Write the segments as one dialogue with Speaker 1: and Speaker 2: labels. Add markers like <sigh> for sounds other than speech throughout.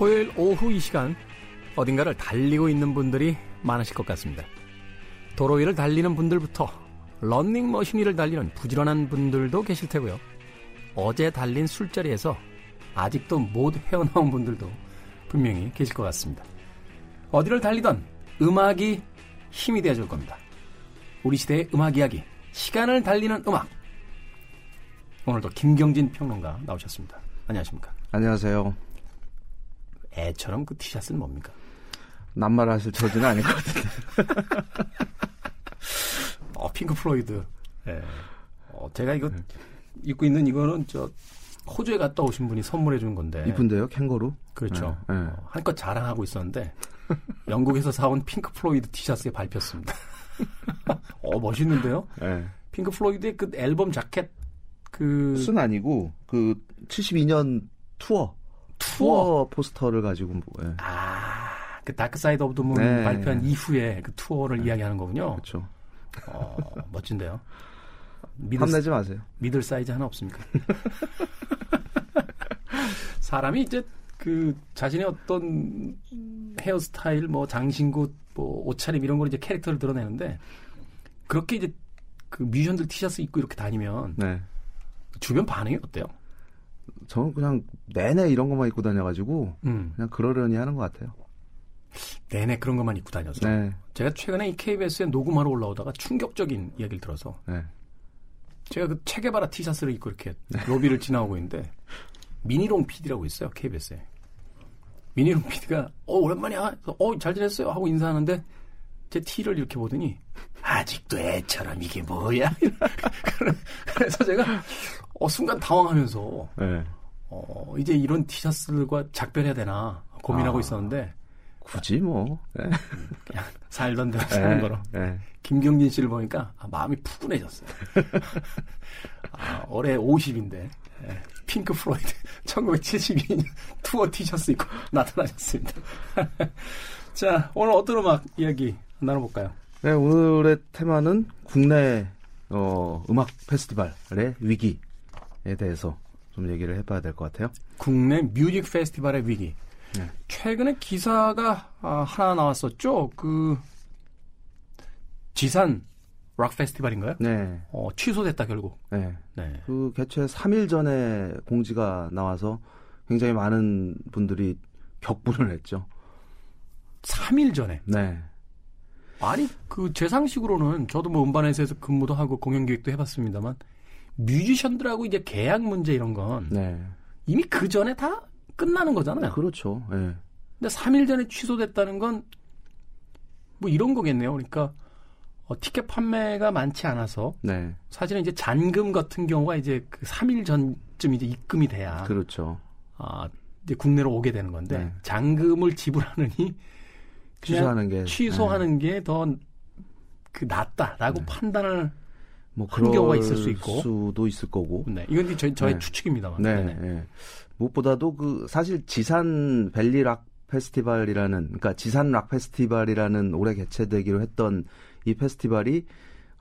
Speaker 1: 토요일 오후 이 시간 어딘가를 달리고 있는 분들이 많으실 것 같습니다. 도로 위를 달리는 분들부터 런닝머신 위를 달리는 부지런한 분들도 계실 테고요. 어제 달린 술자리에서 아직도 못 헤어나온 분들도 분명히 계실 것 같습니다. 어디를 달리던 음악이 힘이 되어줄 겁니다. 우리 시대의 음악 이야기, 시간을 달리는 음악. 오늘도 김경진 평론가 나오셨습니다. 안녕하십니까?
Speaker 2: 안녕하세요.
Speaker 1: 애처럼 그 티셔츠는 뭡니까?
Speaker 2: 남 말하실 처지는 아닌 것 같은데. <laughs>
Speaker 1: 어, 핑크 플로이드. 예. 어, 제가 이거 입고 있는 이거는 저 호주에 갔다 오신 분이 선물해 준 건데.
Speaker 2: 이쁜데요, 캥거루?
Speaker 1: 그렇죠.
Speaker 2: 네, 네.
Speaker 1: 어, 한껏 자랑하고 있었는데 <laughs> 영국에서 사온 핑크 플로이드 티셔츠에 밟혔습니다. <laughs> 어, 멋있는데요?
Speaker 2: 네.
Speaker 1: 핑크 플로이드의 그 앨범 자켓 그
Speaker 2: 순 아니고 그 72년 투어 투어 포스터를 가지고 뭐, 예.
Speaker 1: 아, 그 Dark Side of the Moon
Speaker 2: 네.
Speaker 1: 발표한 이후에 그 투어를 이야기하는 거군요.
Speaker 2: 그렇죠.
Speaker 1: 어, 멋진데요. middle,
Speaker 2: 탐내지 마세요.
Speaker 1: middle 사이즈 하나 없습니까? <laughs> 사람이 이제 그 자신의 어떤 헤어스타일, 뭐 장신구, 뭐 옷차림 이런 걸 이제 캐릭터를 드러내는데 그렇게 이제 그 뮤지션들 티셔츠 입고 이렇게 다니면
Speaker 2: 네.
Speaker 1: 주변 반응이 어때요?
Speaker 2: 저는 그냥 내내 이런 것만 입고 다녀가지고
Speaker 1: 음,
Speaker 2: 그냥 그러려니 하는 것 같아요.
Speaker 1: 내내 그런 것만 입고 다녀서.
Speaker 2: 네.
Speaker 1: 제가 최근에 이 KBS에 녹음하러 올라오다가 충격적인 이야기를 들어서
Speaker 2: 네.
Speaker 1: 제가 그 체게바라 티셔츠를 입고 이렇게 로비를 <laughs> 지나오고 있는데 미니롱 PD라고 있어요 KBS에 미니롱 PD가 어 오랜만이야 어 잘 지냈어요 하고 인사하는데 제 티를 이렇게 보더니 아직도 애처럼 이게 뭐야 <laughs> 그래서 제가 어 순간 당황하면서
Speaker 2: 네.
Speaker 1: 어 이제 이런 티셔츠들과 작별해야 되나 고민하고
Speaker 2: 아.
Speaker 1: 있었는데
Speaker 2: 굳이 뭐. 네.
Speaker 1: 그냥 <laughs> 살던 대로 사는
Speaker 2: 네.
Speaker 1: 거로
Speaker 2: 네.
Speaker 1: 김경진 씨를 보니까 아, 마음이 푸근해졌어요. <laughs> 아, 올해 50인데 핑크 플로이드 1972년 투어 티셔츠 입고 나타나셨습니다. 자 오늘 어떤 음악 이야기 나눠볼까요?
Speaker 2: 네, 오늘의 테마는 국내 어, 음악 페스티벌의 위기에 대해서 좀 얘기를 해봐야 될 것 같아요.
Speaker 1: 국내 뮤직 페스티벌의 위기.
Speaker 2: 네.
Speaker 1: 최근에 기사가 아, 하나 나왔었죠. 그 지산 락 페스티벌인가요?
Speaker 2: 네,
Speaker 1: 어, 취소됐다 결국.
Speaker 2: 네.
Speaker 1: 네.
Speaker 2: 그 개최 3일 전에 공지가 나와서 굉장히 많은 분들이 격분을 했죠.
Speaker 1: 3일 전에.
Speaker 2: 네.
Speaker 1: 아니 그 제 상식으로는 저도 뭐 음반회사에서 근무도 하고 공연 기획도 해봤습니다만 뮤지션들하고 이제 계약 문제 이런 건
Speaker 2: 네.
Speaker 1: 이미 그 전에 다 끝나는 거잖아요.
Speaker 2: 그렇죠. 예.
Speaker 1: 근데 3일 전에 취소됐다는 건 뭐 이런 거겠네요. 그러니까 어, 티켓 판매가 많지 않아서
Speaker 2: 네.
Speaker 1: 사실은 이제 잔금 같은 경우가 이제 그 3일 전쯤 이제 입금이 돼야
Speaker 2: 그렇죠.
Speaker 1: 아, 이제 국내로 오게 되는 건데
Speaker 2: 네.
Speaker 1: 잔금을 지불하느니
Speaker 2: 취소하는 게
Speaker 1: 취소하는 게 더 그 낫다라고
Speaker 2: 네.
Speaker 1: 판단을 뭐한
Speaker 2: 그럴
Speaker 1: 경우가 있을 수 있고.
Speaker 2: 수도 있을 거고.
Speaker 1: 네, 이건 이제 저희, 저의
Speaker 2: 네.
Speaker 1: 추측입니다만.
Speaker 2: 네. 예. 무엇보다도 그 사실 지산 벨리 락 페스티벌이라는 그러니까 지산 락 페스티벌이라는 올해 개최되기로 했던 이 페스티벌이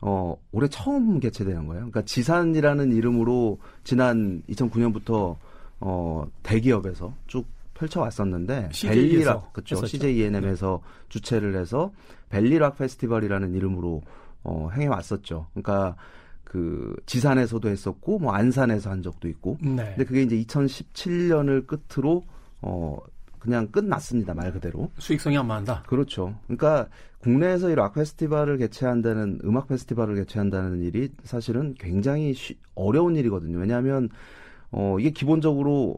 Speaker 2: 어 올해 처음 개최되는 거예요. 그러니까 지산이라는 이름으로 지난 2009년부터 어 대기업에서 쭉 펼쳐왔었는데 벨리락 그렇죠
Speaker 1: 했었죠.
Speaker 2: CJENM에서 주최를 해서 벨리락 페스티벌이라는 이름으로 어 행해 왔었죠. 그러니까 그 지산에서도 했었고 뭐 안산에서 한 적도 있고
Speaker 1: 네.
Speaker 2: 근데 그게 이제 2017년을 끝으로 어 그냥 끝났습니다 말 그대로
Speaker 1: 수익성이 안 맞는다.
Speaker 2: 그렇죠 그러니까 국내에서 이락 페스티벌을 개최한다는 음악 페스티벌을 개최한다는 일이 사실은 굉장히 쉬- 어려운 일이거든요 왜냐하면 어 이게 기본적으로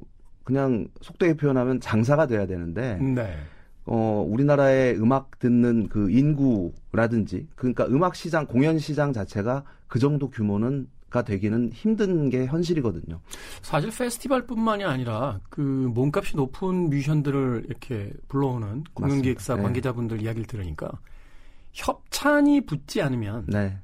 Speaker 2: 그냥 속되게 표현하면 장사가 돼야 되는데
Speaker 1: 네.
Speaker 2: 어, 우리나라의 음악 듣는 그 인구라든지, 그러니까 음악 시장, 공연 시장 자체가 그 정도 규모는 가 되기는 힘든 게 현실이거든요.
Speaker 1: 사실 페스티벌뿐만이 아니라 그 몸값이 높은 뮤지션들을 이렇게 불러오는 공연기획사.
Speaker 2: 네.
Speaker 1: 관계자분들 이야기를 들으니까 협찬이 붙지 않으면
Speaker 2: 네.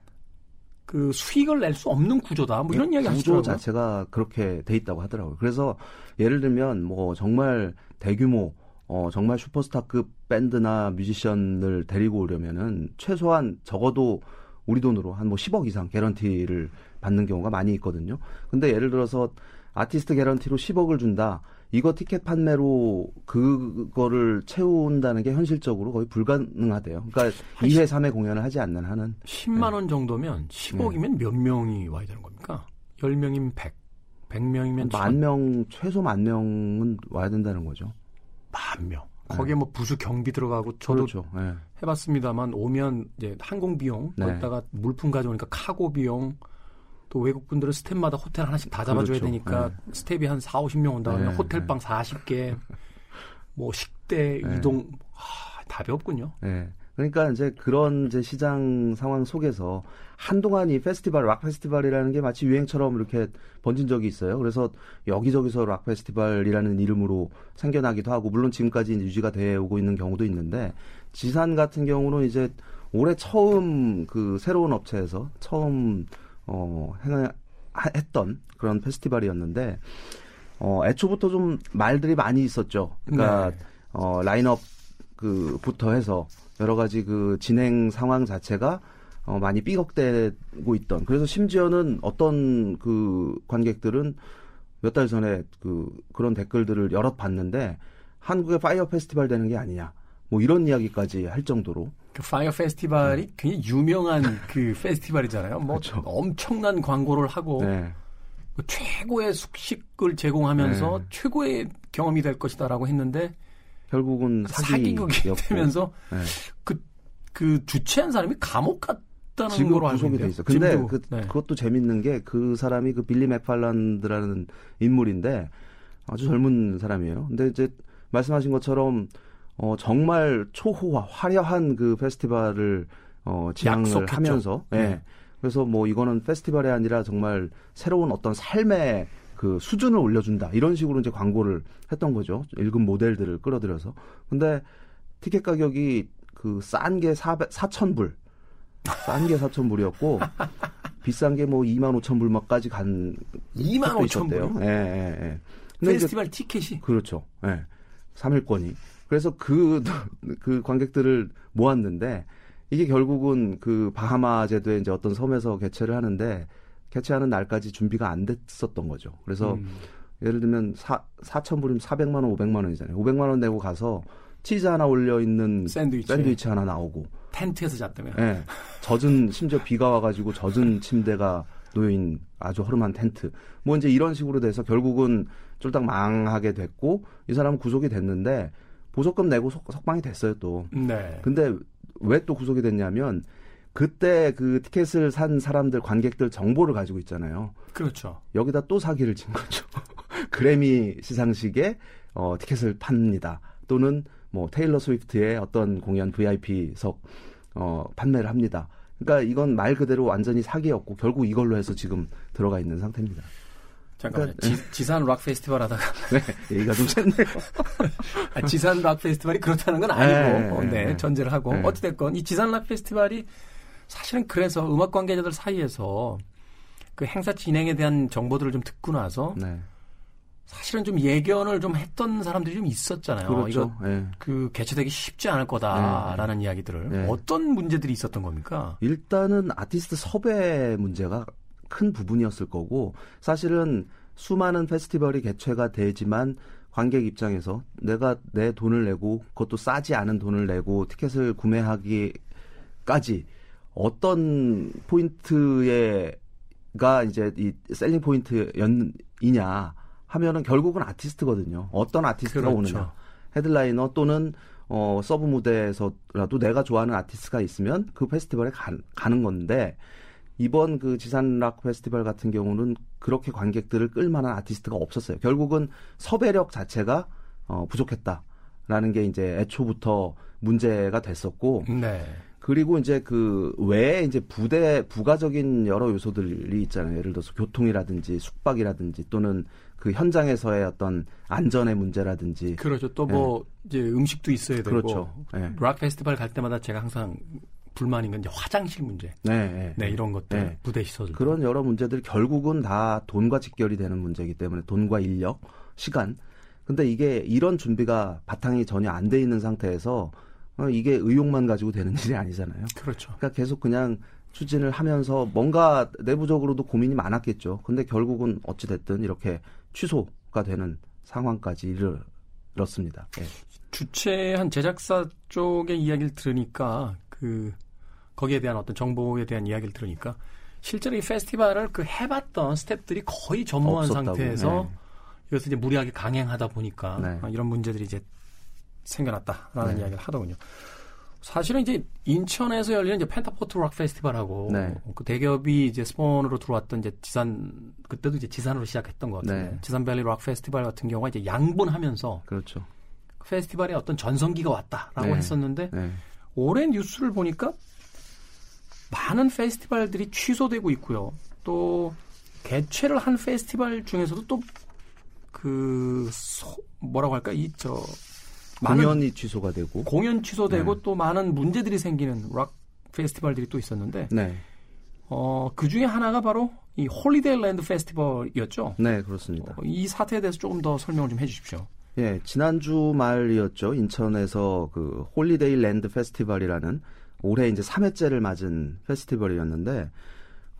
Speaker 1: 그 수익을 낼 수 없는 구조다. 뭐 이런 이야기
Speaker 2: 구조
Speaker 1: 하시더라고요.
Speaker 2: 자체가 그렇게 돼 있다고 하더라고요. 그래서 예를 들면 뭐 정말 대규모 어 정말 슈퍼스타급 밴드나 뮤지션을 데리고 오려면은 최소한 적어도 우리 돈으로 한 뭐 10억 이상 개런티를 받는 경우가 많이 있거든요. 근데 예를 들어서 아티스트 개런티로 10억을 준다. 이거 티켓 판매로 그거를 채운다는 게 현실적으로 거의 불가능하대요. 그러니까 2회, 3회 공연을 하지 않는 한은
Speaker 1: 10만 원 정도면 10억이면 몇 명이 와야 되는 겁니까? 10명이면 100, 100명이면
Speaker 2: 만 명, 최소 만 명은 와야 된다는 거죠.
Speaker 1: 만 명. 거기에 뭐 부수 경비 들어가고 저도
Speaker 2: 그렇죠. 예.
Speaker 1: 해봤습니다만 오면 이제 항공 비용
Speaker 2: 네.
Speaker 1: 거기다가 물품 가져오니까 카고 비용 또 외국 분들은 스텝마다 호텔 하나씩 다 잡아줘야
Speaker 2: 그렇죠.
Speaker 1: 되니까 스텝이 한 4, 50명 온다 그러면
Speaker 2: 네,
Speaker 1: 호텔방 40개 뭐 식대
Speaker 2: 네.
Speaker 1: 이동 아, 답이 없군요.
Speaker 2: 예. 그러니까 이제 그런 이제 시장 상황 속에서 한동안 이 페스티벌, 락 페스티벌이라는 게 마치 유행처럼 이렇게 번진 적이 있어요. 그래서 여기저기서 락 페스티벌이라는 이름으로 생겨나기도 하고, 물론 지금까지 유지가 되어 오고 있는 경우도 있는데, 지산 같은 경우는 이제 올해 처음 그 새로운 업체에서 처음, 어, 행, 했던 그런 페스티벌이었는데, 어, 애초부터 좀 말들이 많이 있었죠. 그러니까,
Speaker 1: 네.
Speaker 2: 어, 라인업 그부터 해서 여러 가지 그 진행 상황 자체가 어, 많이 삐걱대고 있던. 그래서 심지어는 어떤 그 관객들은 몇 달 전에 그 그런 댓글들을 여럿 봤는데 한국의 파이어 페스티벌 되는 게 아니냐. 뭐 이런 이야기까지 할 정도로.
Speaker 1: 그 파이어 페스티벌이 굉장히 유명한 그 <laughs> 페스티벌이잖아요. 뭐
Speaker 2: 음. 그렇죠.
Speaker 1: 엄청난 광고를 하고
Speaker 2: 네.
Speaker 1: 그 최고의 숙식을 제공하면서
Speaker 2: 네.
Speaker 1: 최고의 경험이 될 것이다라고 했는데
Speaker 2: 결국은
Speaker 1: 사기극이. 되면서
Speaker 2: 네.
Speaker 1: 그, 그 주최한 사람이 감옥 갔다는
Speaker 2: 지금
Speaker 1: 걸로 알고
Speaker 2: 구속이. 돼 있어. 근데
Speaker 1: 지금도,
Speaker 2: 그,
Speaker 1: 네.
Speaker 2: 그것도 재밌는 게 그 사람이 그 빌리 맥팔란드라는 인물인데 아주 젊은 사람이에요. 근데 이제 말씀하신 것처럼 어 정말 초호화 화려한 그 페스티벌을 어 지향을
Speaker 1: 약속했죠.
Speaker 2: 하면서 예.
Speaker 1: 네.
Speaker 2: 그래서 뭐 이거는 페스티벌이 아니라 정말 새로운 어떤 삶의 그 수준을 올려준다 이런 식으로 이제 광고를 했던 거죠. 일급 모델들을 끌어들여서. 근데 티켓 가격이 그 싼 게 4,000불. 싼 게 4,000불이었고 <laughs> 비싼 게 뭐 2만 5천 불까지 간
Speaker 1: 2만
Speaker 2: 것도
Speaker 1: 5천
Speaker 2: 있었대요.
Speaker 1: 불
Speaker 2: 예, 예, 예.
Speaker 1: 페스티벌 티켓이
Speaker 2: 그렇죠. 예. 3일권이. 그래서 그, 그 관객들을 모았는데, 이게 결국은 그 바하마 제도의 이제 어떤 섬에서 개최를 하는데, 개최하는 날까지 준비가 안 됐었던 거죠. 그래서
Speaker 1: 음.
Speaker 2: 예를 들면 사, 4,000불이면 400만 원, 500만 원이잖아요. 500만 원 내고 가서 치즈 하나 올려 있는
Speaker 1: 샌드위치.
Speaker 2: 샌드위치 하나 나오고,
Speaker 1: 텐트에서 잤다며.
Speaker 2: 예. 젖은 심지어 비가 와가지고 젖은 침대가 놓인 아주 허름한 텐트. 뭐 이제 이런 식으로 돼서 결국은 쫄딱 망하게 됐고 이 사람은 구속이 됐는데 보석금 내고 석, 석방이 됐어요 또.
Speaker 1: 네.
Speaker 2: 근데 왜 또 구속이 됐냐면 그때 그 티켓을 산 사람들 관객들 정보를 가지고 있잖아요.
Speaker 1: 그렇죠.
Speaker 2: 여기다 또 사기를 친 거죠. <laughs> 그래미 시상식에 어, 티켓을 팝니다. 또는 뭐 테일러 스위프트의 어떤 공연 VIP석 어, 판매를 합니다. 그러니까 이건 말 그대로 완전히 사기였고 결국 이걸로 해서 지금 들어가 있는 상태입니다.
Speaker 1: 잠깐만요.
Speaker 2: 그러니까,
Speaker 1: 지, 산락 페스티벌 하다가 <laughs>
Speaker 2: 네, 얘기가 좀 샜네요. <laughs>
Speaker 1: 아, 지산 락 페스티벌이 그렇다는 건
Speaker 2: 네,
Speaker 1: 아니고
Speaker 2: 네,
Speaker 1: 네,
Speaker 2: 네.
Speaker 1: 전제를 하고
Speaker 2: 네.
Speaker 1: 어찌됐건 이 지산 락 페스티벌이 사실은 그래서 음악 관계자들 사이에서 그 행사 진행에 대한 정보들을 좀 듣고 나서
Speaker 2: 네,
Speaker 1: 사실은 좀 예견을 좀 했던 사람들이 좀 있었잖아요.
Speaker 2: 그렇죠.
Speaker 1: 이거
Speaker 2: 예.
Speaker 1: 그 개최되기 쉽지 않을 거다라는 이야기들을
Speaker 2: 네.
Speaker 1: 어떤 문제들이 있었던 겁니까?
Speaker 2: 일단은 아티스트 섭외 문제가 큰 부분이었을 거고 사실은 수많은 페스티벌이 개최가 되지만 관객 입장에서 내가 내 돈을 내고 그것도 싸지 않은 돈을 내고 티켓을 구매하기까지 어떤 포인트에가 이제 이 selling point였느냐 하면은 결국은 아티스트거든요. 어떤 아티스트가
Speaker 1: 그렇죠.
Speaker 2: 오느냐. 헤드라이너 또는 어, 서브 무대에서라도 내가 좋아하는 아티스트가 있으면 그 페스티벌에 가, 가는 건데 이번 그 지산락 페스티벌 같은 경우는 그렇게 관객들을 끌만한 아티스트가 없었어요. 결국은 섭외력 자체가 어, 부족했다라는 게 이제 애초부터 문제가 됐었고
Speaker 1: 네.
Speaker 2: 그리고 이제 그 외에 이제 부대 부가적인 여러 요소들이 있잖아요. 예를 들어서 교통이라든지 숙박이라든지 또는 그 현장에서의 어떤 안전의 문제라든지
Speaker 1: 그렇죠. 또뭐 이제 음식도 있어야 되고
Speaker 2: 네. 그렇죠. 예.
Speaker 1: 락 페스티벌 갈 때마다 제가 항상 불만인 건 이제 화장실 문제.
Speaker 2: 네, 네.
Speaker 1: 네, 이런 것들.
Speaker 2: 네.
Speaker 1: 무대 시설.
Speaker 2: 그런 여러 문제들이 결국은 다 돈과 직결이 되는 문제이기 때문에 돈과 인력, 시간. 근데 이게 이런 준비가 바탕이 전혀 안 돼 있는 상태에서 어, 이게 의욕만 가지고 되는 <laughs> 일이 아니잖아요.
Speaker 1: 그렇죠.
Speaker 2: 그러니까 계속 그냥 추진을 하면서 뭔가 내부적으로도 고민이 많았겠죠. 근데 결국은 어찌 됐든 이렇게 취소가 되는 상황까지 이르 렀습니다. 예.
Speaker 1: 주최한 제작사 쪽의 이야기를 들으니까 그 거기에 대한 어떤 정보에 대한 이야기를 들으니까 실제로 이 페스티벌을 그 해봤던 스탭들이 거의 전무한
Speaker 2: 없었다고,
Speaker 1: 상태에서
Speaker 2: 네.
Speaker 1: 이것을 이제 무리하게 강행하다 보니까
Speaker 2: 네.
Speaker 1: 아, 이런 문제들이 이제 생겨났다라는
Speaker 2: 네.
Speaker 1: 이야기를 하더군요. 사실은 이제 인천에서 열리는 이제 펜타포트 락 페스티벌하고
Speaker 2: 네.
Speaker 1: 그 대기업이 이제 스폰으로 들어왔던 이제 지산 그때도 이제 지산으로 시작했던 것 같은데
Speaker 2: 네.
Speaker 1: 지산 밸리 락 페스티벌 같은 경우가 이제 양분하면서
Speaker 2: 그렇죠.
Speaker 1: 페스티벌에 어떤 전성기가 왔다라고
Speaker 2: 네.
Speaker 1: 했었는데
Speaker 2: 네.
Speaker 1: 올해 뉴스를 보니까 많은 페스티벌들이 취소되고 있고요. 또 개최를 한 페스티벌 중에서도 또 그 뭐라고 할까 이 저
Speaker 2: 공연이 취소가 되고.
Speaker 1: 공연 취소되고
Speaker 2: 네.
Speaker 1: 또 많은 문제들이 생기는 락 페스티벌들이 또 있었는데
Speaker 2: 네.
Speaker 1: 어, 그 중에 하나가 바로 이 홀리데이 랜드 페스티벌이었죠.
Speaker 2: 네, 그렇습니다.
Speaker 1: 어, 이 사태에 대해서 조금 더 설명을 좀 해주십시오.
Speaker 2: 예, 지난주 말이었죠. 인천에서 그 홀리데이 랜드 페스티벌이라는 올해 이제 3회째를 맞은 페스티벌이었는데,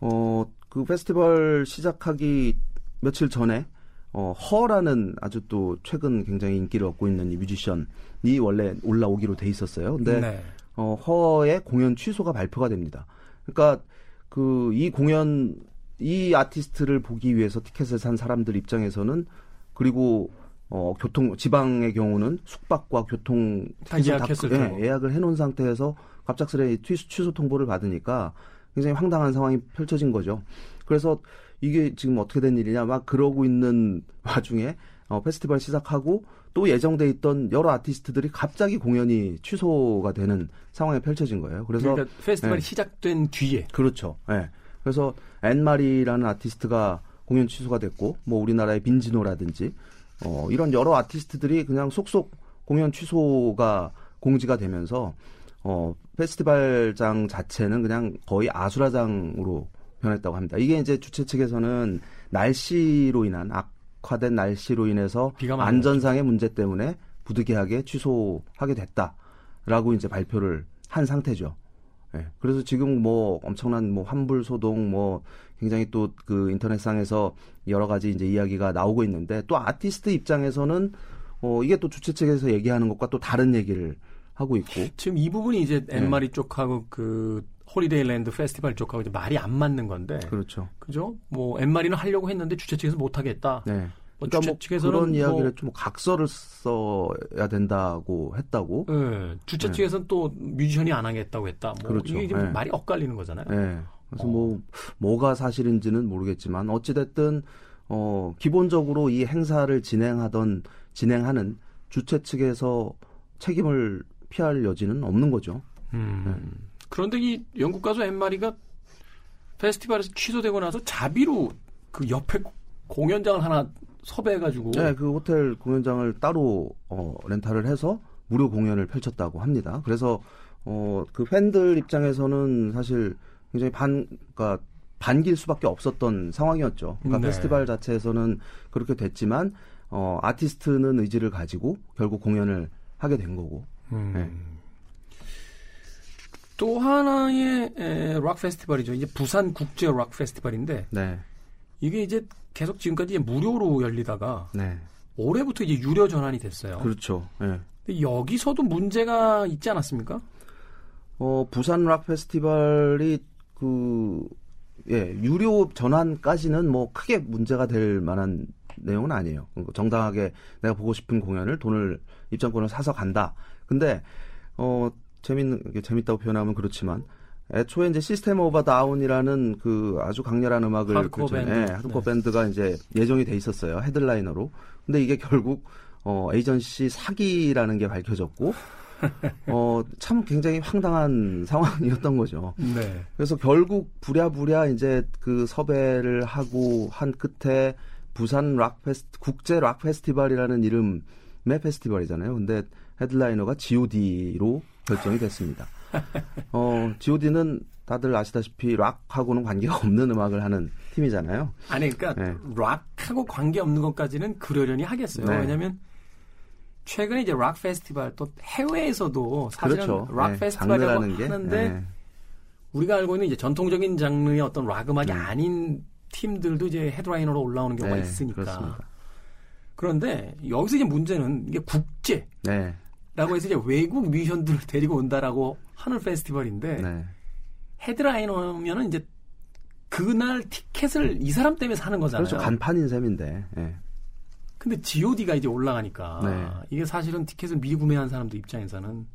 Speaker 2: 어, 그 페스티벌 시작하기 며칠 전에, 어, 허라는 아주 또 최근 굉장히 인기를 얻고 있는 이 뮤지션이 원래 올라오기로 돼 있었어요. 근데
Speaker 1: 네.
Speaker 2: 어, 허의 공연 취소가 발표가 됩니다. 그러니까 그 이 공연 이 아티스트를 보기 위해서 티켓을 산 사람들 입장에서는 그리고 어 교통 지방의 경우는 숙박과 교통
Speaker 1: 예약했을
Speaker 2: 예,
Speaker 1: 테고.
Speaker 2: 예약을 해놓은 상태에서 갑작스레 이 취소, 취소 통보를 받으니까 굉장히 황당한 상황이 펼쳐진 거죠. 그래서 이게 지금 어떻게 된 일이냐 막 그러고 있는 <laughs> 와중에 어, 페스티벌 시작하고 또 예정돼 있던 여러 아티스트들이 갑자기 공연이 취소가 되는 상황이 펼쳐진 거예요. 그래서
Speaker 1: 그러니까 페스티벌이
Speaker 2: 네.
Speaker 1: 시작된 뒤에
Speaker 2: 그렇죠. 예. 그래서 앤마리라는 아티스트가 공연 취소가 됐고 뭐 우리나라의 빈지노라든지 어 이런 여러 아티스트들이 그냥 속속 공연 취소가 공지가 되면서 어 페스티벌장 자체는 그냥 거의 아수라장으로 변했다고 합니다. 이게 이제 주최 측에서는 날씨로 인한 악화된 날씨로 인해서 안전상의 문제 때문에 부득이하게 취소하게 됐다라고 이제 발표를 한 상태죠. 예. 그래서 지금 뭐 엄청난 뭐 환불 소동 뭐 굉장히 또 그 인터넷상에서 여러 가지 이제 이야기가 나오고 있는데 또 아티스트 입장에서는 어 이게 또 주최 측에서 얘기하는 것과 또 다른 얘기를 하고 있고
Speaker 1: 지금 이 부분이 이제
Speaker 2: 네.
Speaker 1: 앤마리 쪽하고 그 홀리데이 랜드 페스티벌 쪽하고 이제 말이 안 맞는 건데
Speaker 2: 그렇죠.
Speaker 1: 그죠? 뭐 앤마리는 하려고 했는데 주최 측에서 못 하겠다.
Speaker 2: 네.
Speaker 1: 뭐
Speaker 2: 그러니까
Speaker 1: 주최
Speaker 2: 뭐
Speaker 1: 측에서는
Speaker 2: 그런
Speaker 1: 뭐-
Speaker 2: 이야기를 좀 각서를 써야 된다고 했다고.
Speaker 1: 예, 주최
Speaker 2: 네.
Speaker 1: 측에서는 또 뮤지션이 안 하겠다고 했다. 뭐
Speaker 2: 그렇죠.
Speaker 1: 이게 좀
Speaker 2: 네.
Speaker 1: 말이 엇갈리는 거잖아요.
Speaker 2: 예. 그래서
Speaker 1: 어.
Speaker 2: 뭐 뭐가 사실인지는 모르겠지만 어찌 됐든 어 기본적으로 이 행사를 진행하던 진행하는 주최 측에서 책임을 피할 여지는 없는 거죠.
Speaker 1: 음. 그런데 이 영국 가수 엠마리가 페스티벌에서 취소되고 나서 자비로 그 옆에 공연장을 하나 섭외해가지고
Speaker 2: 네, 그 호텔 공연장을 따로 어, 렌탈을 해서 무료 공연을 펼쳤다고 합니다. 그래서 어, 그 팬들 입장에서는 사실 굉장히 반, 그러니까 반길 수밖에 없었던 상황이었죠. 그러니까
Speaker 1: 네.
Speaker 2: 페스티벌 자체에서는 그렇게 됐지만 어, 아티스트는 의지를 가지고 결국 공연을 하게 된 거고.
Speaker 1: 음.
Speaker 2: 네.
Speaker 1: 또 하나의 에, 락 페스티벌이죠. 이제 부산 국제 락 페스티벌인데
Speaker 2: 네,
Speaker 1: 이게 이제 계속 지금까지 이제 무료로 열리다가
Speaker 2: 네,
Speaker 1: 올해부터 이제 유료 전환이 됐어요.
Speaker 2: 그렇죠. 예.
Speaker 1: 근데 여기서도 문제가 있지 않았습니까?
Speaker 2: 어, 부산 락 페스티벌이 그, 예, 유료 전환까지는 뭐 크게 문제가 될 만한 내용은 아니에요. 정당하게 내가 보고 싶은 공연을 돈을, 입장권을 사서 간다. 근데, 어, 재밌는, 재밌다고 표현하면 그렇지만, 애초에 이제 System of a Down이라는 그 아주 강렬한 음악을
Speaker 1: 하드코어
Speaker 2: 그
Speaker 1: 밴드.
Speaker 2: 예, 하드코어
Speaker 1: 네.
Speaker 2: 밴드가 이제 예정이 돼 있었어요. headliner로. 근데 이게 결국 어, 에이전시 사기라는 게 밝혀졌고 <laughs> 어, 참 굉장히 황당한 상황이었던 거죠.
Speaker 1: 네.
Speaker 2: 그래서 결국 부랴부랴 이제 그 섭외를 하고 한 끝에 부산 락 페스트 국제 락 페스티벌이라는 이름의 페스티벌이잖아요. 근데 headliner가 G.O.D로 결정이 됐습니다. <laughs> 어, G.O.D는 다들 아시다시피 락하고는 관계가 없는 음악을 하는 팀이잖아요.
Speaker 1: 아니 그러니까
Speaker 2: 네.
Speaker 1: 락하고 관계 없는 것까지는 그러려니 하겠어요.
Speaker 2: 네.
Speaker 1: 왜냐하면 최근에 이제 락 페스티벌 또 해외에서도 사실은
Speaker 2: 그렇죠.
Speaker 1: 락
Speaker 2: 네,
Speaker 1: 페스티벌이라고. 하는데
Speaker 2: 네.
Speaker 1: 우리가 알고 있는 이제 전통적인 장르의 어떤 락 음악이
Speaker 2: 네.
Speaker 1: 아닌 팀들도 이제 headliner로 올라오는 경우가
Speaker 2: 네,
Speaker 1: 있으니까.
Speaker 2: 그렇습니다.
Speaker 1: 그런데 여기서 이제 문제는 이게 국제.
Speaker 2: 네.
Speaker 1: 라고 해서 이제 외국 뮤지션들을 데리고 온다라고 하는 페스티벌인데
Speaker 2: 네.
Speaker 1: 헤드라이너면은 이제 그날 티켓을 이 사람 때문에 사는 거잖아요.
Speaker 2: 그렇죠. 간판인 셈인데. 예.
Speaker 1: 근데 G.O.D가 이제 올라가니까
Speaker 2: 네.
Speaker 1: 이게 사실은 티켓을 미구매한 사람들 입장에서는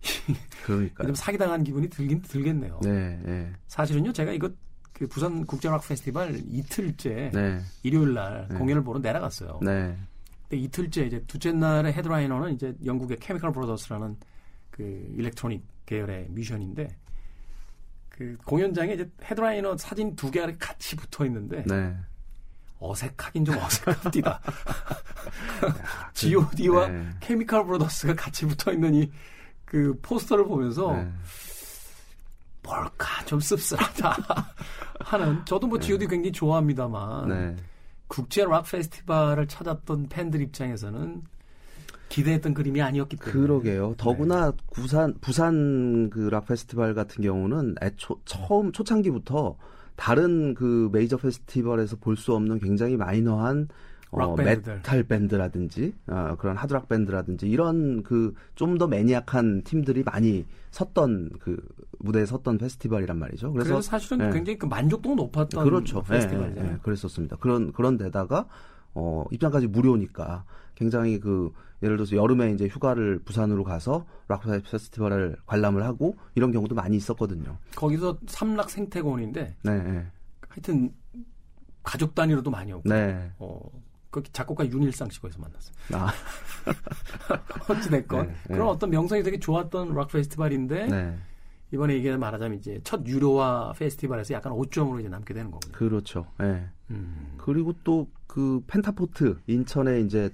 Speaker 1: <laughs>
Speaker 2: 그러니까.
Speaker 1: 좀 사기당한 기분이 들긴 들겠네요.
Speaker 2: 네, 네.
Speaker 1: 사실은요, 제가 이거 그 부산 국제락 페스티벌 이틀째
Speaker 2: 네.
Speaker 1: 일요일 날
Speaker 2: 네.
Speaker 1: 공연을 보러 내려갔어요.
Speaker 2: 네.
Speaker 1: 근데 이틀째 이제 둘째 날에 헤드라이너는 이제 영국의 케미컬 브로더스라는 그 electronic 계열의 뮤지션인데 그 공연장에 이제 헤드라이너 사진 두 개가 같이 붙어 있는데
Speaker 2: 네.
Speaker 1: 어색하긴 좀 어색합니다. <laughs> G.O.D와 <laughs>
Speaker 2: 네.
Speaker 1: 케미컬 브라더스가 같이 붙어 있는 이 그 포스터를 보면서
Speaker 2: 네.
Speaker 1: 뭘까 좀 씁쓸하다 <laughs> 하는 저도 뭐 G.O.D 굉장히 좋아합니다만
Speaker 2: 네.
Speaker 1: 국제 락 페스티벌을 찾았던 팬들 입장에서는 기대했던 그림이 아니었기 때문에
Speaker 2: 그러게요. 더구나 부산 부산 그 락 페스티벌 같은 경우는 애초 처음 초창기부터 다른 그 메이저 페스티벌에서 볼 수 없는 굉장히 마이너한 어. 메탈 밴드라든지 어, 그런 하드락 밴드라든지 이런 그 좀 더 maniac한 팀들이 많이 섰던 그 무대에 섰던 페스티벌이란 말이죠.
Speaker 1: 그래서,
Speaker 2: 그래서
Speaker 1: 사실은
Speaker 2: 네.
Speaker 1: 굉장히 그 만족도가 높았던
Speaker 2: 그렇죠. 예,
Speaker 1: 페스티벌이잖아요.
Speaker 2: 예, 예, 그랬었습니다. 그런 그런 데다가 어 입장까지 무료니까 굉장히 그 예를 들어서 여름에 이제 휴가를 부산으로 가서 락 페스티벌을 관람을 하고 이런 경우도 많이 있었거든요.
Speaker 1: 거기서 삼락 생태공원인데
Speaker 2: 네, 네,
Speaker 1: 하여튼 가족 단위로도 많이 오고
Speaker 2: 네.
Speaker 1: 어, 거기 작곡가 윤일상 씨 거기서 만났어요.
Speaker 2: 아, <laughs>
Speaker 1: 어찌됐건
Speaker 2: 네, 네.
Speaker 1: 그런 어떤 명성이 되게 좋았던 락 페스티벌인데
Speaker 2: 네,
Speaker 1: 이번에 이게 말하자면 이제 첫 유료화 페스티벌에서 약간 오점으로 이제 남게 되는 거군요.
Speaker 2: 그렇죠. 예.
Speaker 1: 음.
Speaker 2: 그리고 또 그 Pentaport 인천에 이제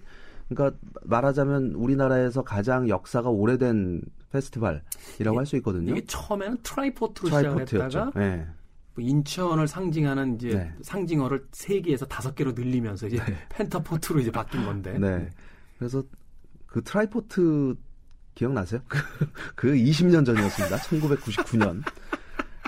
Speaker 2: 그러니까 말하자면 우리나라에서 가장 역사가 오래된 페스티벌이라고 할 수 있거든요.
Speaker 1: 이게 처음에는 Triport로
Speaker 2: Triport였죠.
Speaker 1: 했다가
Speaker 2: 예.
Speaker 1: 뭐 인천을 상징하는 이제
Speaker 2: 네.
Speaker 1: 상징어를 세 개에서 다섯 개로 늘리면서 이제 Pentaport로 이제 바뀐 건데.
Speaker 2: 네. 그래서 그 Triport 기억나세요? <laughs> 그, 그 20년 전이었습니다. 1999년.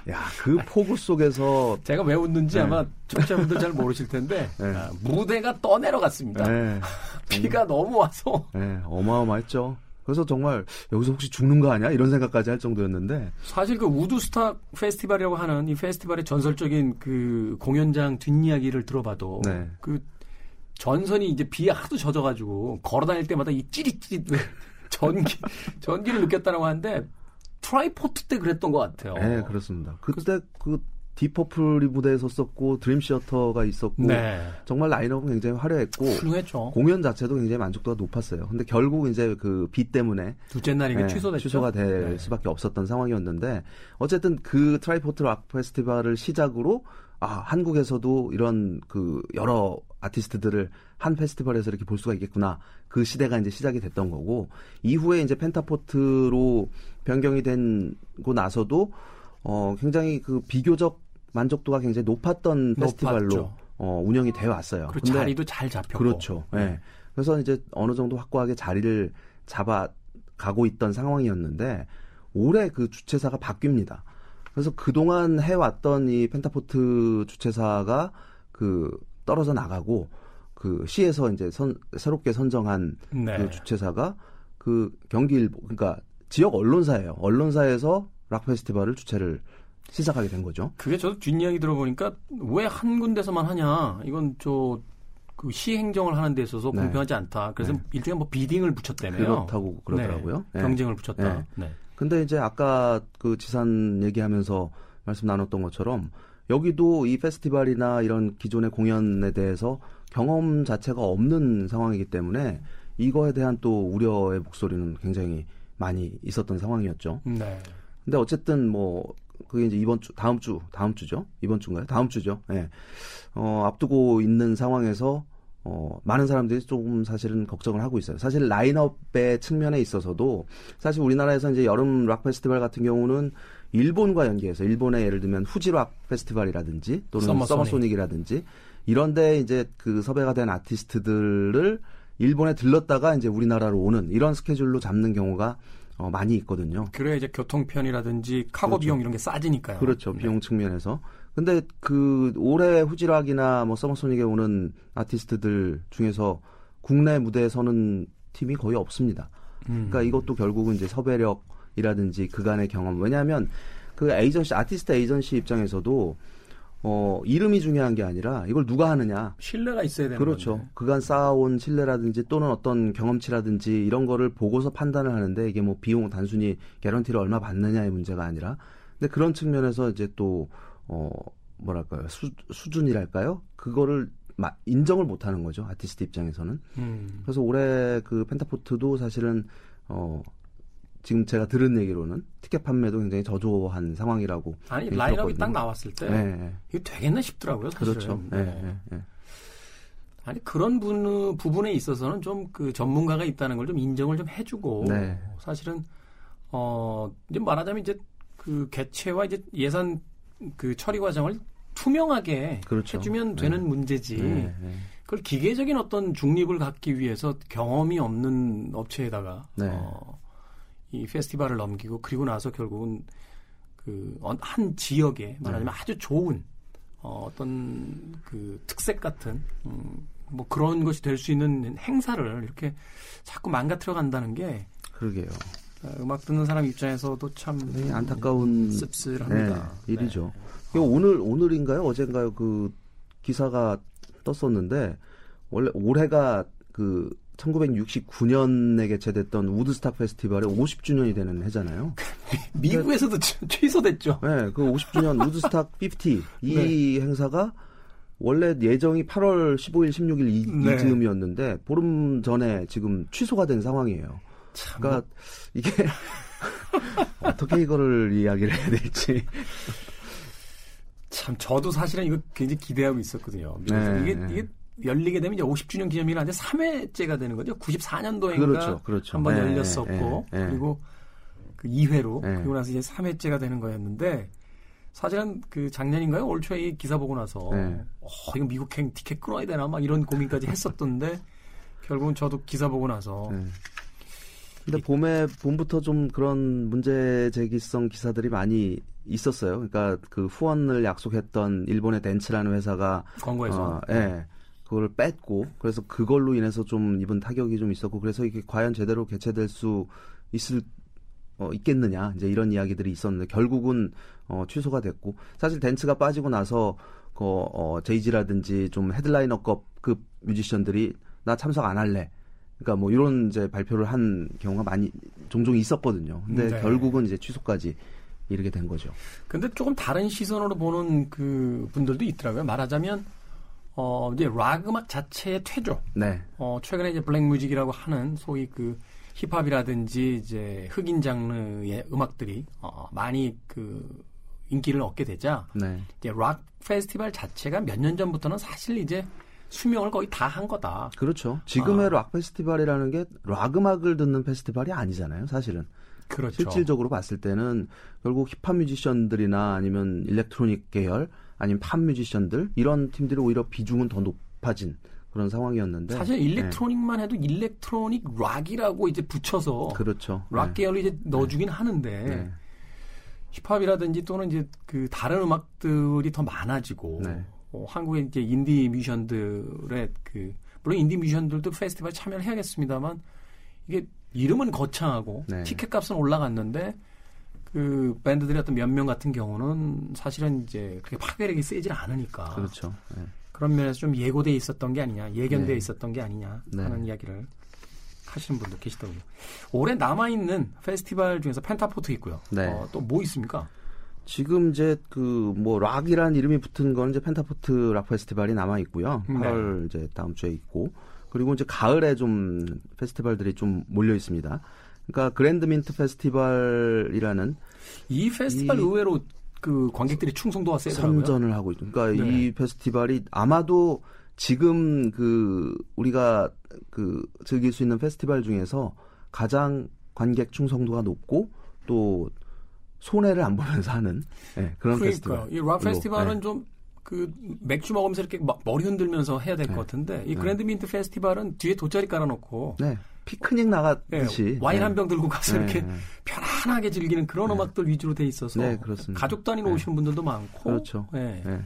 Speaker 2: 야, 그 폭우 속에서
Speaker 1: 제가 왜 웃는지
Speaker 2: 네.
Speaker 1: 아마 청취자분들 잘 모르실 텐데
Speaker 2: 네.
Speaker 1: 아, 무대가 떠내려갔습니다.
Speaker 2: 네, <laughs>
Speaker 1: 비가 너무 와서
Speaker 2: 네, 어마어마했죠. 그래서 정말 여기서 혹시 죽는 거 아니야? 이런 생각까지 할 정도였는데.
Speaker 1: 사실 그 우드스탁 페스티벌이라고 하는 이 페스티벌의 전설적인 그 공연장 뒷이야기를 들어봐도
Speaker 2: 네.
Speaker 1: 그 전선이 이제 비에 하도 젖어가지고 걸어다닐 때마다 이 찌릿찌릿 <laughs> 전기 전기를 느꼈다라고 하는데 Triport 때 그랬던 것 같아요.
Speaker 2: 네, 그렇습니다. 그때 그 Deep Purple이 무대에 섰었고 Dream Theater가 있었고
Speaker 1: 네.
Speaker 2: 정말 라인업은 굉장히 화려했고
Speaker 1: 훌륭했죠.
Speaker 2: 공연 자체도 굉장히 만족도가 높았어요. 근데 결국 이제 그 비 때문에
Speaker 1: 둘째 날 이 게
Speaker 2: 네,
Speaker 1: 취소됐죠.
Speaker 2: 취소가 될
Speaker 1: 네.
Speaker 2: 수밖에 없었던 상황이었는데 어쨌든 그 Triport 락 페스티벌을 시작으로 아 한국에서도 이런 그 여러 아티스트들을 한 페스티벌에서 이렇게 볼 수가 있겠구나 그 시대가 이제 시작이 됐던 거고 이후에 이제 펜타포트로 변경이 되고 나서도 어 굉장히 그 비교적 만족도가 굉장히 높았던 페스티벌로. 어 운영이 돼 왔어요.
Speaker 1: 그리고
Speaker 2: 근데
Speaker 1: 자리도 잘 잡혔고.
Speaker 2: 그렇죠. 예. 그래서 이제 어느 정도 확고하게 자리를 잡아 가고 있던 상황이었는데 올해 그 주최사가 바뀝니다. 그래서 그동안 해왔던 이 펜타포트 주최사가 그 떨어져 나가고 그 시에서 이제 선, 새롭게 선정한
Speaker 1: 네.
Speaker 2: 그 주최사가 그 경기일보 그러니까 지역 언론사예요. 언론사에서 락 페스티벌을 주최를 시작하게 된 거죠.
Speaker 1: 그게 저도 뒷이야기 들어보니까 왜 한 군데서만 하냐. 이건 저, 그 시행정을 하는 데 있어서
Speaker 2: 네.
Speaker 1: 공평하지 않다. 그래서
Speaker 2: 네.
Speaker 1: 일종의 뭐 비딩을 붙였다며요.
Speaker 2: 그렇다고 그러더라고요.
Speaker 1: 네.
Speaker 2: 예.
Speaker 1: 경쟁을 붙였다.
Speaker 2: 네.
Speaker 1: 네.
Speaker 2: 근데 이제 아까 그 지산 얘기하면서 말씀 나눴던 것처럼 여기도 이 페스티벌이나 이런 기존의 공연에 대해서 경험 자체가 없는 상황이기 때문에 이거에 대한 또 우려의 목소리는 굉장히 많이 있었던 상황이었죠.
Speaker 1: 네.
Speaker 2: 근데 어쨌든 뭐 그게 이제 이번 주 다음 주 다음 주죠. 이번 주인가요? 다음 주죠. 예. 어, 앞두고 있는 상황에서 어, 많은 사람들이 조금 사실은 걱정을 하고 있어요. 사실 라인업의 측면에 있어서도 사실 우리나라에서 이제 여름 락 페스티벌 같은 경우는 일본과 연계해서 일본의 예를 들면 Fuji Rock 페스티벌이라든지 또는 Summer Sonic. Summer Sonic이라든지 이런데 이제 그 섭외가 된 아티스트들을 일본에 들렀다가 이제 우리나라로 오는 이런 스케줄로 잡는 경우가 어, 많이 있거든요.
Speaker 1: 그래야 이제 교통편이라든지 카고
Speaker 2: 그렇죠.
Speaker 1: 비용 이런 게 싸지니까요.
Speaker 2: 그렇죠.
Speaker 1: 네.
Speaker 2: 비용 측면에서. 근데 그 올해 Fuji Rock이나 뭐 Summer Sonic에 오는 아티스트들 중에서 국내 무대에 서는 팀이 거의 없습니다.
Speaker 1: 음.
Speaker 2: 그러니까 이것도 결국은 이제 섭외력이라든지 그간의 경험. 왜냐하면 그 에이전시 아티스트 에이전시 입장에서도 어 이름이 중요한 게 아니라 이걸 누가 하느냐.
Speaker 1: 신뢰가 있어야 되는
Speaker 2: 그렇죠.
Speaker 1: 건데.
Speaker 2: 그간 쌓아온 신뢰라든지 또는 어떤 경험치라든지 이런 거를 보고서 판단을 하는데 이게 뭐 비용 단순히 개런티를 얼마 받느냐의 문제가 아니라 근데 그런 측면에서 이제 또 어 뭐랄까요 수, 수준이랄까요 그거를 마, 인정을 못 하는 거죠 아티스트 입장에서는
Speaker 1: 음.
Speaker 2: 그래서 올해 그 펜타포트도 사실은 어 지금 제가 들은 얘기로는 티켓 판매도 굉장히 저조한 상황이라고
Speaker 1: 아니 라인업이
Speaker 2: 들었거든요.
Speaker 1: 딱 나왔을 때
Speaker 2: 네,
Speaker 1: 이거 되겠나 싶더라고요. 사실은.
Speaker 2: 그렇죠.
Speaker 1: 네.
Speaker 2: 네, 네, 네.
Speaker 1: 아니 그런 분, 부분에 있어서는 좀 그 전문가가 있다는 걸 좀 인정을 좀 해주고
Speaker 2: 네.
Speaker 1: 사실은 어 이제 말하자면 이제 그 개최와 이제 예산 그 처리 과정을 투명하게
Speaker 2: 그렇죠.
Speaker 1: 해주면
Speaker 2: 네.
Speaker 1: 되는 문제지. 그걸 기계적인 어떤 중립을 갖기 위해서 경험이 없는 업체에다가
Speaker 2: 네.
Speaker 1: 어, 이 페스티벌을 넘기고 그리고 나서 결국은 그 한 지역에 말하자면
Speaker 2: 네.
Speaker 1: 아주 좋은 어, 어떤 그 특색 같은 음, 뭐 그런 것이 될 수 있는 행사를 이렇게 자꾸 망가뜨려 간다는 게
Speaker 2: 그러게요.
Speaker 1: 어, 음악 듣는 사람 입장에서도 참
Speaker 2: 네, 안타까운
Speaker 1: 씁쓸합니다.
Speaker 2: 네, 일이죠. 이거 오늘 오늘인가요? 어젠가요? 그 기사가 떴었는데 원래 올해가 그 1969년에 개최됐던 우드스탁 페스티벌의 50주년이 되는 해잖아요. <laughs>
Speaker 1: 미국에서도 취- 취소됐죠.
Speaker 2: 네, 그 50주년 우드스탁 50이 행사가 원래 예정이 8월 15일, 16일 이,
Speaker 1: 네.
Speaker 2: 즈음이었는데 보름 전에 지금 취소가 된 상황이에요.
Speaker 1: 참
Speaker 2: 그러니까 이게 <laughs> 어떻게 이거를 이야기를 해야 될지.
Speaker 1: 참 저도 사실은 이거 굉장히 기대하고 있었거든요.
Speaker 2: 네,
Speaker 1: 이게
Speaker 2: 네.
Speaker 1: 이게 열리게 되면 이제 50주년 기념일인데 3회째가 되는 거죠. 94년도인가
Speaker 2: 그렇죠, 그렇죠.
Speaker 1: 한번
Speaker 2: 네,
Speaker 1: 열렸었고
Speaker 2: 네, 네.
Speaker 1: 그리고 그 2회로
Speaker 2: 네.
Speaker 1: 그리고 나서 이제 3회째가 되는 거였는데 사실은 그 작년인가요? 올 초에 이 기사 보고 나서
Speaker 2: 네.
Speaker 1: 어, 이거 미국행 티켓 끊어야 되나 막 이런 고민까지 했었던데 결국은 저도 기사 보고 나서
Speaker 2: 네. 근데 봄에 봄부터 좀 그런 문제 제기성 기사들이 많이 있었어요. 그러니까 그 후원을 약속했던 일본의 덴츠라는 회사가
Speaker 1: 광고에서
Speaker 2: 어, 예. 그걸 뺐고 그래서 그걸로 인해서 좀 입은 타격이 좀 있었고 그래서 이게 과연 제대로 개최될 수 있을 어, 있겠느냐 이제 이런 이야기들이 있었는데 결국은 어, 취소가 됐고 사실 댄츠가 빠지고 나서 그 어, Jay-Z라든지 좀 headliner급 뮤지션들이 나 참석 안 할래. 그러니까 뭐 이런 이제 발표를 한 경우가 많이 종종 있었거든요. 근데
Speaker 1: 네.
Speaker 2: 결국은 이제 취소까지 이르게 된 거죠.
Speaker 1: 근데 조금 다른 시선으로 보는 그 분들도 있더라고요. 말하자면 어 이제 락 음악 자체의 퇴조.
Speaker 2: 네.
Speaker 1: 어 최근에 이제 black music이라고 하는 소위 그 힙합이라든지 이제 흑인 장르의 음악들이 어 많이 그 인기를 얻게 되자
Speaker 2: 네.
Speaker 1: 이제 락 페스티벌 자체가 몇 년 전부터는 사실 이제 수명을 거의 다 한 거다.
Speaker 2: 그렇죠. 지금의
Speaker 1: 아.
Speaker 2: 락 페스티벌이라는 게 락 음악을 듣는 페스티벌이 아니잖아요, 사실은.
Speaker 1: 그렇죠.
Speaker 2: 실질적으로 봤을 때는 결국 힙합 뮤지션들이나 아니면 electronic 계열 아니면 팝 뮤지션들 이런 팀들이 오히려 비중은 더 높아진 그런 상황이었는데
Speaker 1: 사실 electronic만 해도 electronic 락이라고 이제 붙여서
Speaker 2: 네, 그렇죠.
Speaker 1: 락
Speaker 2: 네.
Speaker 1: 계열로 이제 넣어주긴 하는데
Speaker 2: 네.
Speaker 1: 힙합이라든지 또는 이제 그 다른 음악들이 더 많아지고
Speaker 2: 네.
Speaker 1: 어, 한국의 이제 인디 뮤지션들의 그 물론 인디 뮤지션들도 페스티벌 참여를 해야겠습니다만 이게 이름은 거창하고
Speaker 2: 네.
Speaker 1: 티켓 값은 올라갔는데 그 밴드들의 어떤 몇명 같은 경우는 사실은 이제 그렇게 파괴력이 세질 않으니까
Speaker 2: 그렇죠. 네.
Speaker 1: 그런 면에서 좀 예고돼 있었던 게 아니냐, 예견돼
Speaker 2: 네.
Speaker 1: 있었던 게 아니냐
Speaker 2: 네.
Speaker 1: 하는 이야기를 하시는 분도 계시더군요. 올해 남아 있는 페스티벌 중에서 Pentaport 있고요.
Speaker 2: 네.
Speaker 1: 어, 또 뭐 있습니까?
Speaker 2: 지금 이제 그 뭐 락이라는 이름이 붙은 건 이제 Pentaport 락 페스티벌이 남아 있고요.
Speaker 1: 네.
Speaker 2: 8월 이제 다음 주에 있고 그리고 이제 가을에 좀 페스티벌들이 좀 몰려 있습니다. 그러니까 Grand Mint 페스티벌이라는
Speaker 1: 이 페스티벌
Speaker 2: 이-
Speaker 1: 의외로 그 관객들이 충성도가 세더라고요.
Speaker 2: 선전을 하고 있죠. 그러니까
Speaker 1: 네.
Speaker 2: 이 페스티벌이 아마도 지금 그 우리가 그 즐길 수 있는 페스티벌 중에서 가장 관객 충성도가 높고 또 손해를 안 보면서 하는 예, 그런
Speaker 1: 그러니까요.
Speaker 2: 페스티벌.
Speaker 1: 이 락 페스티벌은
Speaker 2: 네.
Speaker 1: 좀 그 맥주 먹으면서 이렇게 막 머리 흔들면서 해야 될 것
Speaker 2: 네.
Speaker 1: 같은데 이 Grand Mint 페스티벌은 뒤에 돗자리 깔아놓고
Speaker 2: 네. 피크닉
Speaker 1: 예,
Speaker 2: 나가듯이
Speaker 1: 와인
Speaker 2: 네.
Speaker 1: 한병 들고 가서
Speaker 2: 네,
Speaker 1: 이렇게
Speaker 2: 네.
Speaker 1: 편안하게 즐기는 그런 음악들 위주로 돼 있어서
Speaker 2: 네, 그렇습니다.
Speaker 1: 가족 단위로
Speaker 2: 네.
Speaker 1: 오시는 분들도 많고
Speaker 2: 그렇죠.
Speaker 1: 예.
Speaker 2: 네.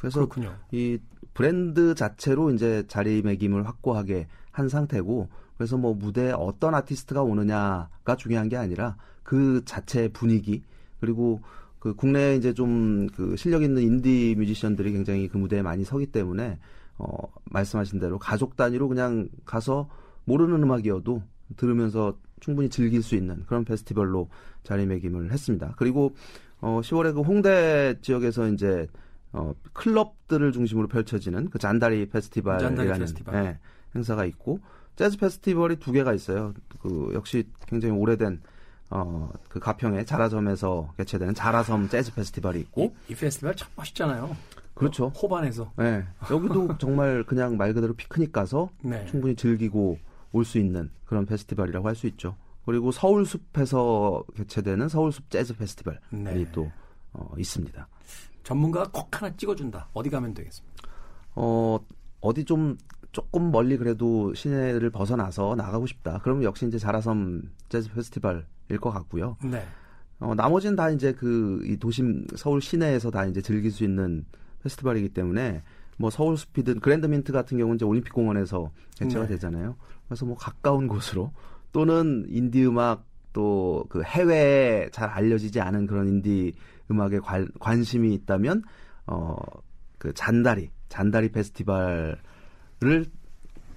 Speaker 2: 그래서
Speaker 1: 그렇군요.
Speaker 2: 이 브랜드 자체로 이제 자리매김을 확고하게 한 상태고 그래서 뭐 무대에 어떤 아티스트가 오느냐가 중요한 게 아니라 그 자체 분위기 그리고 그 국내에 이제 좀 그 실력 있는 인디 뮤지션들이 굉장히 그 무대에 많이 서기 때문에 어 말씀하신 대로 가족 단위로 그냥 가서 모르는 음악이어도 들으면서 충분히 즐길 수 있는 그런 페스티벌로 자리매김을 했습니다. 그리고 어 10월에 그 홍대 지역에서 이제 어 클럽들을 중심으로 펼쳐지는 그 잔다리 페스티벌이라는
Speaker 1: 잔다리 페스티벌.
Speaker 2: 네, 행사가 있고 재즈 페스티벌이 두 개가 있어요. 그 역시 굉장히 오래된 어, 그 가평의 자라섬에서 개최되는 자라섬 재즈 페스티벌이 있고
Speaker 1: 이, 이 페스티벌 참 멋있잖아요.
Speaker 2: 그렇죠.
Speaker 1: 호반에서.
Speaker 2: 네. 여기도 정말 그냥 말 그대로 피크닉 가서
Speaker 1: 네.
Speaker 2: 충분히 즐기고 올 수 있는 그런 페스티벌이라고 할 수 있죠. 그리고 서울숲에서 개최되는 서울숲 재즈 페스티벌이
Speaker 1: 네.
Speaker 2: 또 어, 있습니다.
Speaker 1: 전문가가 콕 하나 찍어준다. 어디 가면 되겠습니까?
Speaker 2: 어, 어디 좀 조금 멀리 그래도 시내를 벗어나서 나가고 싶다. 그러면 역시 이제 자라섬 재즈 페스티벌일 것 같고요.
Speaker 1: 네.
Speaker 2: 어, 나머지는 다 이제 그 이 도심 서울 시내에서 다 이제 즐길 수 있는 페스티벌이기 때문에 뭐 서울 숲이든 Grand Mint 같은 경우는 이제 올림픽 공원에서 개최가
Speaker 1: 네.
Speaker 2: 되잖아요. 그래서 뭐 가까운 곳으로 또는 인디 음악 또 그 해외에 잘 알려지지 않은 그런 인디 음악에 관, 관심이 있다면 어 그 잔다리 잔다리 페스티벌을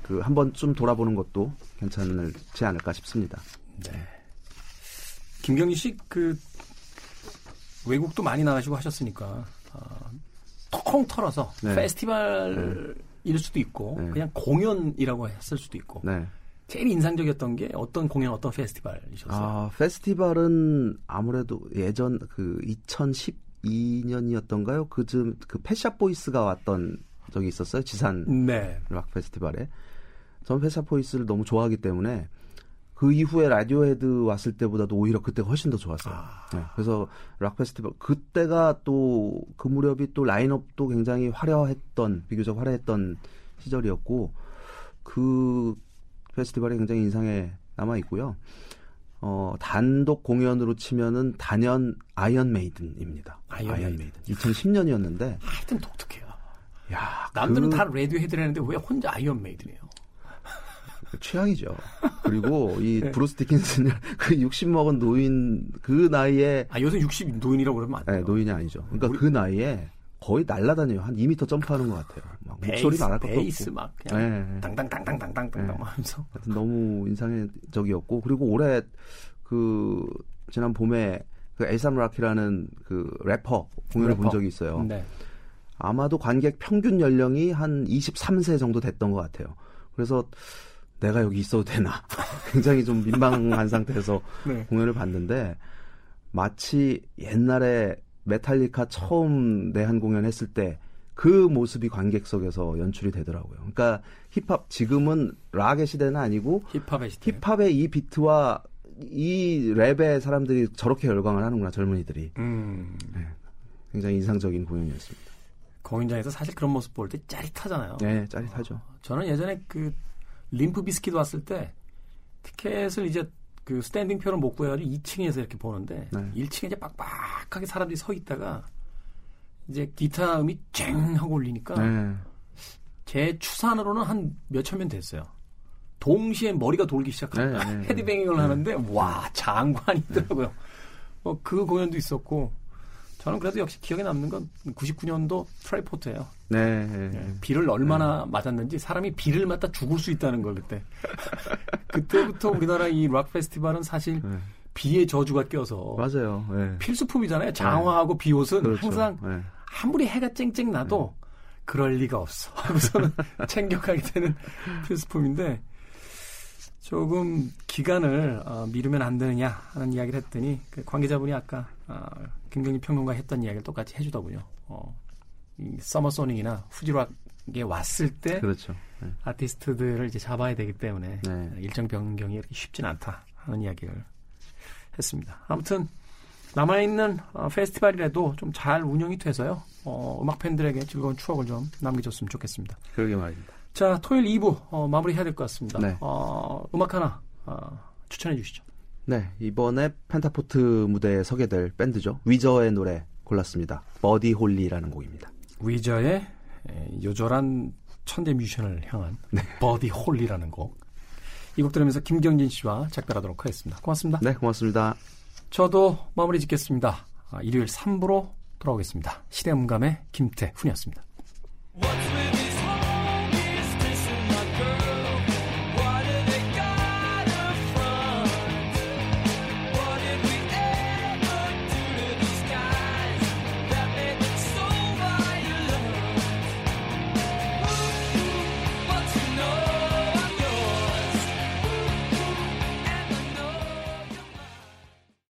Speaker 2: 그 한번 좀 돌아보는 것도 괜찮지 않을까 싶습니다.
Speaker 1: 네. 김경희 씨, 그, 외국도 많이 나가시고 하셨으니까, 어, 통틀어서,
Speaker 2: 네.
Speaker 1: 페스티벌 일 수도 있고,
Speaker 2: 네.
Speaker 1: 그냥 공연이라고 했을 수도 있고,
Speaker 2: 네.
Speaker 1: 제일 인상적이었던 게 어떤 공연, 어떤 페스티벌이셨어요?
Speaker 2: 아, 페스티벌은 아무래도 예전 그 2012년이었던가요? 그쯤 그 Pet Shop Boys가 왔던 적이 있었어요. 지산
Speaker 1: 네.
Speaker 2: 락 페스티벌에. 저는 Pet Shop Boys를 너무 좋아하기 때문에 그 이후에 라디오헤드 왔을 때보다도 오히려 그때가 훨씬 더 좋았어요.
Speaker 1: 아.
Speaker 2: 네, 그래서 락 페스티벌 그때가 또 그 무렵이 또 라인업도 굉장히 화려했던 비교적 화려했던 시절이었고 그 페스티벌이 굉장히 인상에 남아 있고요. 어, 단독 공연으로 치면은 단연 Iron Maiden입니다.
Speaker 1: Iron Maiden.
Speaker 2: 2010년이었는데
Speaker 1: 하여튼 독특해요.
Speaker 2: 야,
Speaker 1: 남들은
Speaker 2: 그
Speaker 1: 다 Radiohead라는데 왜 혼자 Iron Maiden이네요?
Speaker 2: 취향이죠. 그리고 이 <laughs>
Speaker 1: 네.
Speaker 2: Bruce Dickinson <laughs> 그 60 먹은 노인 그 나이에
Speaker 1: 아, 요새 60 노인이라고 그러면 안 돼요.
Speaker 2: 네, 노인이 아니죠. 그러니까
Speaker 1: 우리-
Speaker 2: 그 나이에 거의 날라다녀요. 한 2m 점프하는 것 같아요. 막 목소리
Speaker 1: 베이스,
Speaker 2: 말할 것도
Speaker 1: 베이스
Speaker 2: 없고.
Speaker 1: 막 그냥
Speaker 2: 네, 네.
Speaker 1: 당당당당당당당
Speaker 2: 네.
Speaker 1: 하면서
Speaker 2: 너무 인상적이었고 그리고 올해 그 지난 봄에 그 A$AP Rocky라는 그 래퍼 공연을
Speaker 1: 래퍼.
Speaker 2: 본 적이 있어요.
Speaker 1: 네.
Speaker 2: 아마도 관객 평균 연령이 한 23세 정도 됐던 것 같아요. 그래서 내가 여기 있어도 되나 <laughs> 굉장히 좀 민망한 상태에서 <laughs>
Speaker 1: 네.
Speaker 2: 공연을 봤는데 마치 옛날에 메탈리카 처음 내한 공연 했을 때 그 모습이 관객석에서 연출이 되더라고요. 그러니까 힙합 지금은 락의 시대는 아니고
Speaker 1: 힙합의 시대.
Speaker 2: 힙합의 이 비트와 이 랩에 사람들이 저렇게 열광을 하는구나 젊은이들이
Speaker 1: 음.
Speaker 2: 굉장히 인상적인 공연이었습니다.
Speaker 1: 공연장에서 사실 그런 모습 볼 때 짜릿하잖아요.
Speaker 2: 네, 짜릿하죠.
Speaker 1: 저는 예전에 그 림프 비스킷 왔을 때 티켓을 이제 그 standing 표를 못 구해가지고 2층에서 이렇게 보는데
Speaker 2: 네.
Speaker 1: 1층에 이제 빡빡하게 사람들이 서 있다가 이제 기타 음이 쨍 하고 울리니까
Speaker 2: 네.
Speaker 1: 제 추산으로는 한 몇천 명 됐어요. 동시에 머리가 돌기 시작하고
Speaker 2: 네, 네, 네.
Speaker 1: headbanging을 하는데 와 장관이더라고요. 어, 그 공연도 있었고 저는 그래도 역시 기억에 남는 건 99년도 트라이포트예요.
Speaker 2: 네. 네.
Speaker 1: 예, 비를 얼마나 맞았는지 사람이 비를 맞다 죽을 수 있다는 걸 그때. <laughs> 그때부터 우리나라 이 락 페스티벌은 사실
Speaker 2: 네.
Speaker 1: 비의 저주가 껴서
Speaker 2: 맞아요. 네.
Speaker 1: 필수품이잖아요. 장화하고 비옷은
Speaker 2: 그렇죠.
Speaker 1: 항상
Speaker 2: 네.
Speaker 1: 아무리 해가 쨍쨍 나도 그럴 리가 없어. <laughs> 하고서는 <laughs> 챙겨가게 되는 필수품인데 조금 기간을 어, 미루면 안 되느냐 하는 이야기를 했더니 그 관계자분이 아까 어, 김경희 평론가 했던 이야기를 똑같이 해주더군요. 어, 이 서머 소닉이나 후지락에 왔을 때
Speaker 2: 그렇죠. 네.
Speaker 1: 아티스트들을 이제 잡아야 되기 때문에
Speaker 2: 네.
Speaker 1: 일정 변경이 이렇게 쉽진 않다 하는 이야기를 했습니다. 아무튼 남아있는 어, 페스티벌이라도 좀 잘 운영이 돼서요. 어, 음악 팬들에게 즐거운 추억을 좀 남겨줬으면 좋겠습니다.
Speaker 2: 그러게 말입니다.
Speaker 1: 자, 토요일 2부 어, 마무리해야 될 것 같습니다.
Speaker 2: 네.
Speaker 1: 어, 음악 하나 어, 추천해 주시죠.
Speaker 2: 네, 이번에 펜타포트 무대에 서게 될 밴드죠. 위저의 노래 골랐습니다. 버디 홀리라는 곡입니다.
Speaker 1: 위저의 에, 요절한 천재 뮤지션을 향한 네. 버디 홀리라는 곡. 이 곡 들으면서 김경진 씨와 작별하도록 하겠습니다. 고맙습니다.
Speaker 2: 네, 고맙습니다.
Speaker 1: 저도 마무리 짓겠습니다. 아, 일요일 3부로 돌아오겠습니다. 시대음감의 김태훈이었습니다.